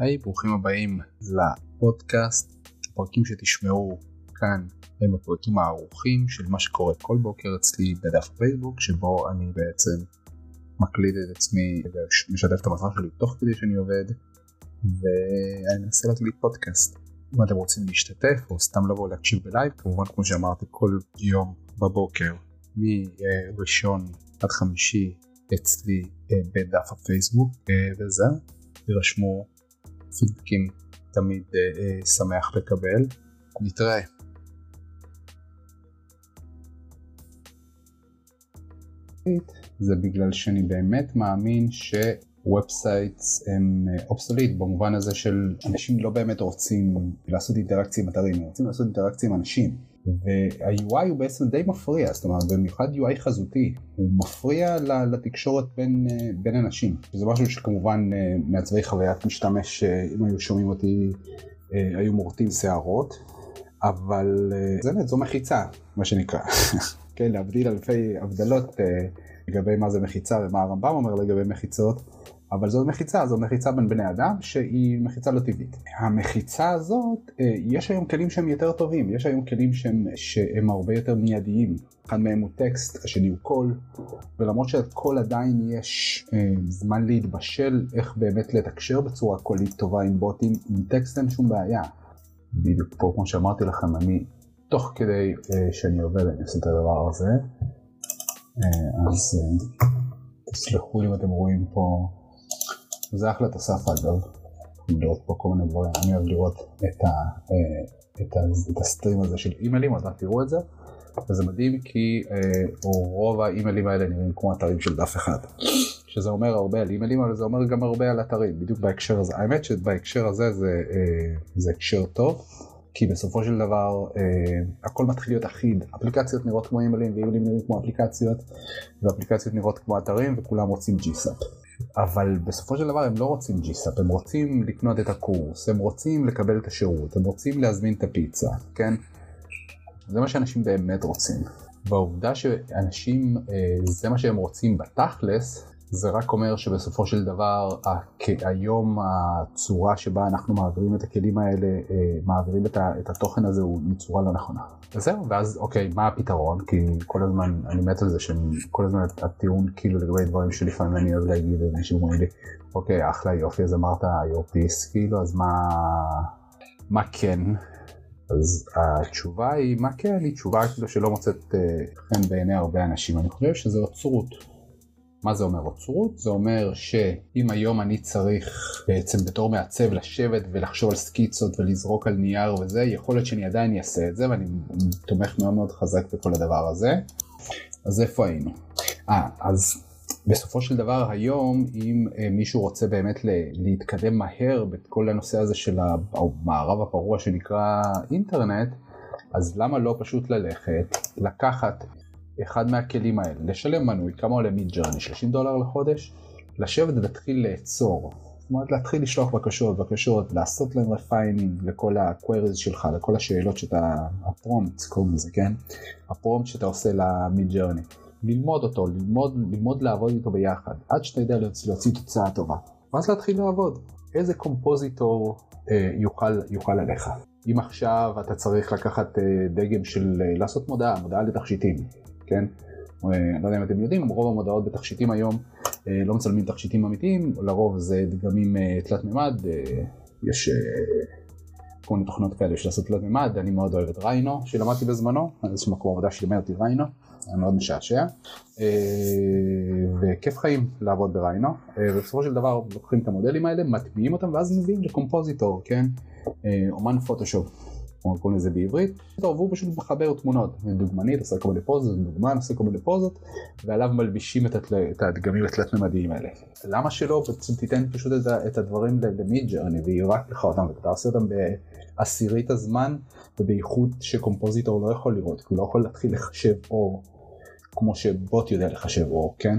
היי, ברוכים הבאים לפודקאסט. הפרקים שתשמעו כאן הם הפרקים הערוכים של מה שקורה כל בוקר אצלי בדף הפייסבוק, שבו אני בעצם מקליד את עצמי ומשתף את המטרה שלי תוך כדי שאני עובד, ואני מנסה להקליט פודקאסט. אם אתם רוצים להשתתף או סתם לבוא להקשיב בלייב, כמובן כמו שאמרתי כל יום בבוקר מראשון עד חמישי אצלי אה, בדף הפייסבוק אה, וזהו, תירשמו פידבקים תמיד אה, שמח לקבל, נתראה. זה בגלל שאני באמת מאמין ש websites הם obsolete במובן הזה של אנשים לא באמת רוצים לעשות אינטראקציה עם אתרים, הם רוצים לעשות אינטראקציה עם אנשים. וה-UI הוא בעצם די מפריע, זאת אומרת במיוחד UI חזותי, הוא מפריע לתקשורת בין, אה, בין אנשים. זה משהו שכמובן אה, מעצבי חוויית משתמש, אה, אם היו שומעים אותי, היו מורטים שערות, אבל זה באמת, זו מחיצה, מה שנקרא. כן, להבדיל אלפי הבדלות לגבי מה זה מחיצה ומה הרמב"ם אומר לגבי מחיצות. אבל זאת מחיצה, זו מחיצה בין בני אדם שהיא מחיצה לא טבעית. המחיצה הזאת, אה, יש היום כלים שהם יותר טובים, יש היום כלים שהם, שהם הרבה יותר מיידיים. אחד מהם הוא טקסט, השני הוא קול, ולמרות שהקול עדיין יש אה, זמן להתבשל איך באמת לתקשר בצורה קולית טובה עם בוטים, עם טקסט אין שום בעיה. בדיוק פה כמו שאמרתי לכם, אני תוך כדי אה, שאני עובד אני עושה את הדבר הזה, אה, אז אה, תסלחו לי אם אתם רואים פה זה אחלה תוסף אגב, לראות פה כל מיני דברים, אני אוהב לראות את, ה, אה, את, ה, את הסטרים הזה של אימיילים, אז תראו את זה, וזה מדהים כי אה, רוב האימיילים האלה נראים כמו אתרים של דף אחד, שזה אומר הרבה על אימיילים, אבל זה אומר גם הרבה על אתרים, בדיוק בהקשר הזה, האמת שבהקשר הזה זה, אה, זה הקשר טוב. כי בסופו של דבר אה, הכל מתחיל להיות אחיד, אפליקציות נראות כמו אימיילים ואימיילים נראים כמו אפליקציות ואפליקציות נראות כמו אתרים וכולם רוצים GSAP. אבל בסופו של דבר הם לא רוצים GSAP, הם רוצים לקנות את הקורס, הם רוצים לקבל את השירות, הם רוצים להזמין את הפיצה, כן? זה מה שאנשים באמת רוצים. והעובדה שאנשים, אה, זה מה שהם רוצים בתכלס, זה רק אומר שבסופו של דבר היום הצורה שבה אנחנו מעבירים את הכלים האלה, אה, מעבירים את התוכן הזה הוא מצורה לא נכונה. וזהו, ואז אוקיי, מה הפתרון? כי כל הזמן, אני מת על זה שכל הזמן הטיעון כאילו לגבי דברים שלפעמים אני אוהב להגיד, אנשים אומרים לי, אוקיי, אחלה יופי, אז אמרת your כאילו, אז מה, מה כן? אז התשובה היא, מה כן? היא תשובה כאילו שלא מוצאת אה, חן בעיני הרבה אנשים. אני חושב שזה אוצרות. מה זה אומר אוצרות? זה אומר שאם היום אני צריך בעצם בתור מעצב לשבת ולחשוב על סקיצות ולזרוק על נייר וזה, יכול להיות שאני עדיין אעשה את זה ואני תומך מאוד מאוד חזק בכל הדבר הזה. אז איפה היינו? אה, אז בסופו של דבר היום אם אה, מישהו רוצה באמת להתקדם מהר בכל הנושא הזה של המערב הפרוע שנקרא אינטרנט, אז למה לא פשוט ללכת, לקחת אחד מהכלים האלה, לשלם מנוי, כמה עולה מיד ג'רני? 30 דולר לחודש? לשבת ולהתחיל לאצור. זאת אומרת להתחיל לשלוח בקשות, בקשות, לעשות להם refining לכל ה-queries שלך, לכל השאלות שאתה, הפרומפט קוראים לזה, כן? הפרומפט שאתה עושה למיד ג'רני. ללמוד אותו, ללמוד, ללמוד לעבוד איתו ביחד, עד שאתה יודע להוציא, להוציא תוצאה טובה. ואז להתחיל לעבוד. איזה קומפוזיטור אה, יוכל, יוכל עליך. אם עכשיו אתה צריך לקחת אה, דגם של, אה, לעשות מודעה, מודעה לתכשיטים, כן? אה, לא יודע אם אתם יודעים, רוב המודעות בתכשיטים היום אה, לא מצלמים תכשיטים אמיתיים, לרוב זה דגמים אה, תלת מימד, יש כל מיני תוכנות כאלה של לעשות תלת מימד, אני מאוד אוהב את ריינו שלמדתי בזמנו, איזשהו מקום עבודה שלימד אותי ריינו, היה מאוד משעשע, וכיף חיים לעבוד בריינו, ובסופו של דבר לוקחים את המודלים האלה, מטביעים אותם ואז מביאים לקומפוזיטור, כן? אומן פוטושופ. קוראים לזה בעברית, והוא פשוט מחבר תמונות, דוגמנית עושה כל מיני פוזות, דוגמן עושה כל מיני פוזות, ועליו מלבישים את, התל... את הדגמים התלת ממדיים האלה. למה שלא תיתן פשוט את, את הדברים למיד ג'רני וירק לך אותם ואתה עושה אותם בעשירית הזמן ובאיכות שקומפוזיטור לא יכול לראות, כי הוא לא יכול להתחיל לחשב אור כמו שבוט יודע לחשב אור, כן?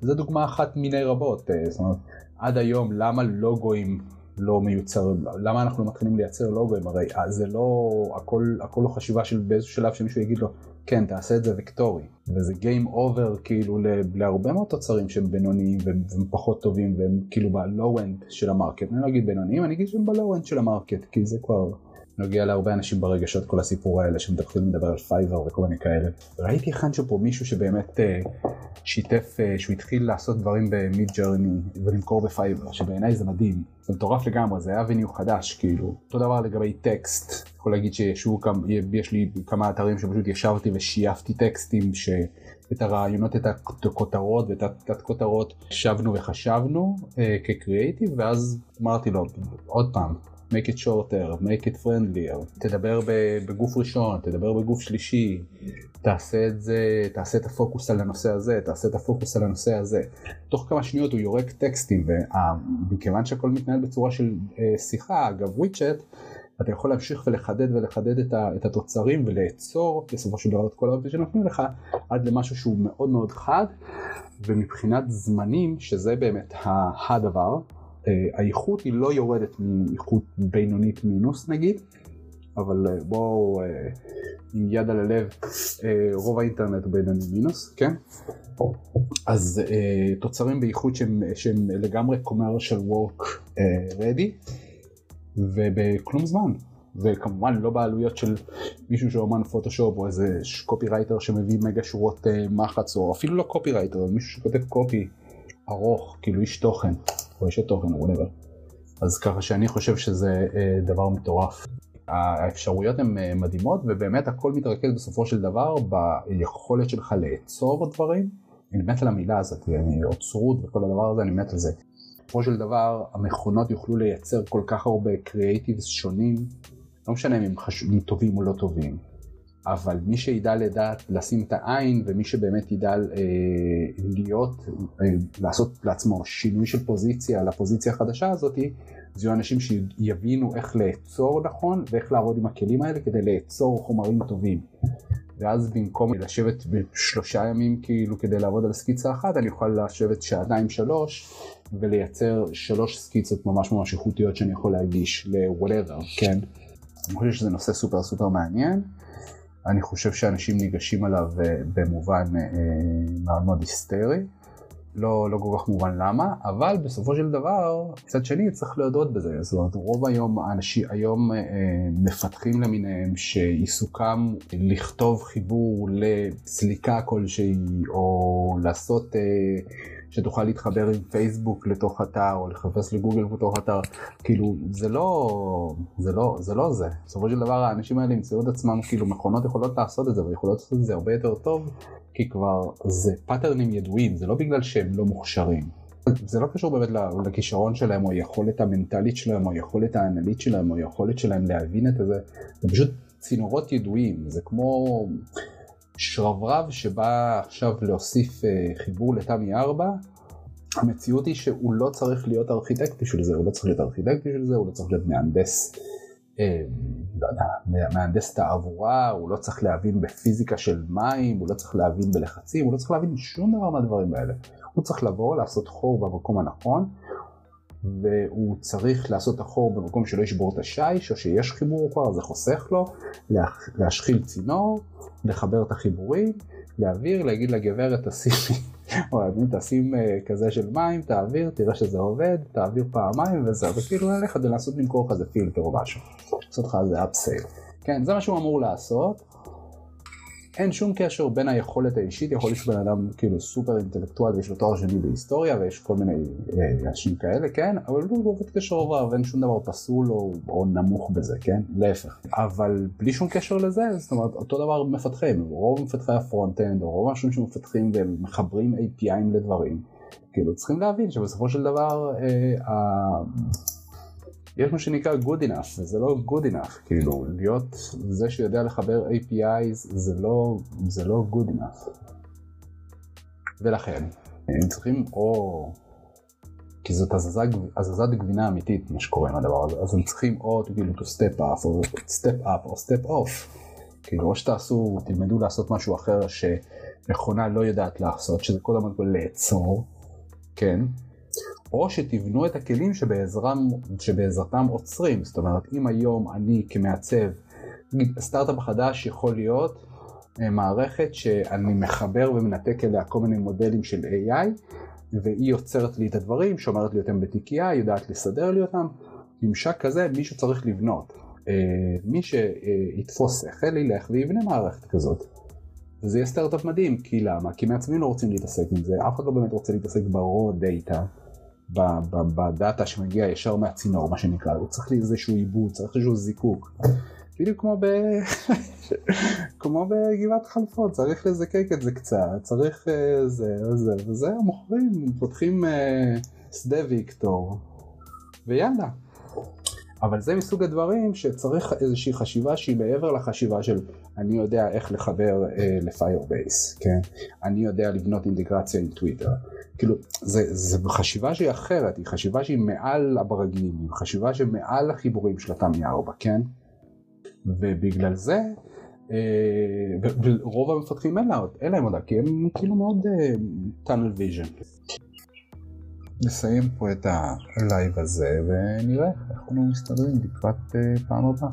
זו דוגמה אחת מיני רבות, אה, זאת אומרת, עד היום למה לוגוים לא מיוצר, למה אנחנו מתחילים לייצר לוגוים, הרי אה, זה לא, הכל, הכל לא חשיבה של באיזשהו שלב שמישהו יגיד לו, כן תעשה את זה וקטורי, וזה Game Over כאילו להרבה מאוד תוצרים שהם בינוניים והם פחות טובים והם כאילו ב-low end של ה market, אני לא אגיד בינוניים, אני אגיד שהם ב-low end של ה market, כי זה כבר נוגע להרבה אנשים ברגשות כל הסיפור האלה שמתחילים לדבר על פייבר וכל מיני כאלה. ראיתי אחד שפה מישהו שבאמת אה, שיתף אה, שהוא התחיל לעשות דברים במיד ג'רני ולמכור בפייבר שבעיניי זה מדהים. זה מטורף לגמרי זה היה avenue חדש כאילו. אותו דבר לגבי טקסט. יכול להגיד שישבו כמה, יש לי כמה אתרים שפשוט ישבתי ושייפתי טקסטים ש... את הרעיונות, את הכותרות ואת התת כותרות, שבנו וחשבנו אה, כקריאייטיב ואז אמרתי לו עוד פעם make it shorter, make it friendlier, תדבר בגוף ראשון, תדבר בגוף שלישי, תעשה את זה, תעשה את הפוקוס על הנושא הזה, תעשה את הפוקוס על הנושא הזה. תוך כמה שניות הוא יורק טקסטים, ומכיוון שהכל מתנהל בצורה של אה, שיחה, אגב וויצ'ט, אתה יכול להמשיך ולחדד ולחדד את, ה, את התוצרים ולעצור בסופו של דבר את כל העובדים שנותנים לך עד למשהו שהוא מאוד מאוד חד. ומבחינת זמנים שזה באמת הדבר האיכות היא לא יורדת מאיכות בינונית מינוס נגיד, אבל אה, בואו אה, עם יד על הלב, רוב האינטרנט הוא בינוני מינוס, כן? אז תוצרים באיכות שהם, שהם לגמרי commercial work ready ובכלום זמן. וכמובן לא בעלויות של מישהו שאומן פוטושופ או איזה קופי רייטר שמביא מגה שורות מחץ או אפילו לא קופי רייטר, מישהו שכותב קופי ארוך, כאילו איש תוכן. או אשת תוכן או whatever. אז ככה שאני חושב שזה אה, דבר מטורף. האפשרויות הן אה, מדהימות ובאמת הכל מתרכז בסופו של דבר ביכולת שלך לעצור דברים. אני מת על המילה הזאת, עוצרות וכל הדבר הזה, אני מת על זה. בסופו של דבר המכונות יוכלו לייצר כל כך הרבה קריאייטיבס שונים, לא משנה אם הם, חש... טובים או לא טובים. אבל מי שידע לדעת לשים את העין ומי שבאמת ידע אה, להיות, אה, לעשות לעצמו שינוי של פוזיציה לפוזיציה החדשה הזאתי, זה יהיו אנשים שיבינו איך לעצור נכון ואיך לעבוד עם הכלים האלה כדי לעצור חומרים טובים. ואז במקום לשבת בשלושה ימים כאילו כדי לעבוד על סקיצה אחת, אני יכול לשבת שעתיים שלוש ולייצר שלוש סקיצות ממש ממש איכותיות שאני יכול להגיש ל-whatever, כן? אני חושב שזה נושא סופר סופר מעניין. אני חושב שאנשים ניגשים עליו אה, במובן אה, מאוד מאוד היסטרי. לא, לא כל כך מובן למה, אבל בסופו של דבר, מצד שני צריך להודות בזה, זאת אומרת רוב היום האנשים היום אה, מפתחים למיניהם שעיסוקם לכתוב חיבור לסליקה כלשהי או לעשות אה, שתוכל להתחבר עם פייסבוק לתוך אתר או לחפש לגוגל בתוך אתר. כאילו זה לא זה לא זה לא זה. בסופו של דבר האנשים האלה ימצאו את עצמם כאילו מכונות יכולות לעשות את זה ויכולות לעשות את זה הרבה יותר טוב כי כבר זה pattern ים ידועים. זה לא בגלל שהם לא מוכשרים. זה לא קשור באמת לכישרון שלהם או היכולת המנטלית שלהם או היכולת האנליטית שלהם או היכולת שלהם להבין את זה. זה פשוט צינורות ידועים. זה כמו שרברב שבא עכשיו להוסיף אה, חיבור לתמי 4, המציאות היא שהוא לא צריך להיות ארכיטקט בשביל זה, הוא לא צריך להיות ארכיטקט בשביל זה, הוא לא צריך להיות מהנדס, אה, לא יודע, מהנדס תעבורה, הוא לא צריך להבין בפיזיקה של מים, הוא לא צריך להבין בלחצים, הוא לא צריך להבין שום דבר מהדברים האלה. הוא צריך לבוא, לעשות חור במקום הנכון, והוא צריך לעשות החור במקום שלא ישבור את השיש, או שיש חיבור כבר, זה חוסך לו, להשחיל צינור, לחבר את החיבורים, להעביר, להגיד לגברת תשימי, או תשים אה, כזה של מים, תעביר, תראה שזה עובד, תעביר פעמיים וזהו, וכאילו ללכת ולעשות למכור לך איזה פילטר או משהו, לעשות לך איזה upsell. כן, זה מה שהוא אמור לעשות. אין שום קשר בין היכולת האישית, יכול להיות שבן אדם כאילו סופר אינטלקטואל ויש לו תואר שני בהיסטוריה ויש כל מיני אה, אנשים כאלה, כן, אבל הוא לא עובד כשרברב ואין שום דבר פסול או, או נמוך בזה, כן, להפך. אבל בלי שום קשר לזה, זאת אומרת, אותו דבר מפתחים, רוב מפתחי ה front-end או רוב האנשים שמפתחים ומחברים API ים לדברים, כאילו צריכים להבין שבסופו של דבר אה, יש מה שנקרא good enough וזה לא good enough כאילו להיות זה שיודע לחבר APIs זה לא זה לא good enough. ולכן הם צריכים או כי זאת הזזת גבינה אמיתית מה שקורה עם הדבר הזה אז הם צריכים או כאילו to step up או step up או step off כאילו או שתעשו תלמדו לעשות משהו אחר שמכונה לא יודעת לעשות שזה כל לאצור כן או שתבנו את הכלים שבעזרם, שבעזרתם עוצרים, זאת אומרת אם היום אני כמעצב, סטארט-אפ חדש יכול להיות אה, מערכת שאני מחבר ומנתק אליה כל מיני מודלים של AI והיא יוצרת לי את הדברים, שומרת לי אותם בתיקייה, יודעת לסדר לי אותם, ממשק כזה מישהו צריך לבנות. אה, מי שיתפוס שכל ילך ויבנה מערכת כזאת. וזה יהיה סטארט-אפ מדהים, כי למה? כי מעצבים לא רוצים להתעסק עם זה, אף אחד לא באמת רוצה להתעסק ב-raw data, בדאטה שמגיע ישר מהצינור, מה שנקרא, הוא צריך איזשהו עיבוד, צריך איזשהו זיקוק. בדיוק כמו, ב... כמו בגבעת חלפות, צריך לזקק את זה קצת, צריך uh, זה וזה, וזהו, מוכרים, פותחים uh, שדה ויקטור, ויאללה. אבל זה מסוג הדברים שצריך איזושהי חשיבה שהיא מעבר לחשיבה של אני יודע איך לחבר אה, ל Firebase, כן? אני יודע לבנות אינטגרציה עם טוויטר. כאילו, זה, זה חשיבה שהיא אחרת, היא חשיבה שהיא מעל הברגים, היא חשיבה שמעל החיבורים של התמי 4, כן? ובגלל זה, אה, ורוב המפתחים אין להם עוד, כי הם כאילו מאוד tunnel uh, vision. נסיים פה את ה live הזה ונראה איך אנחנו מסתדרים לקראת uh, פעם הבאה.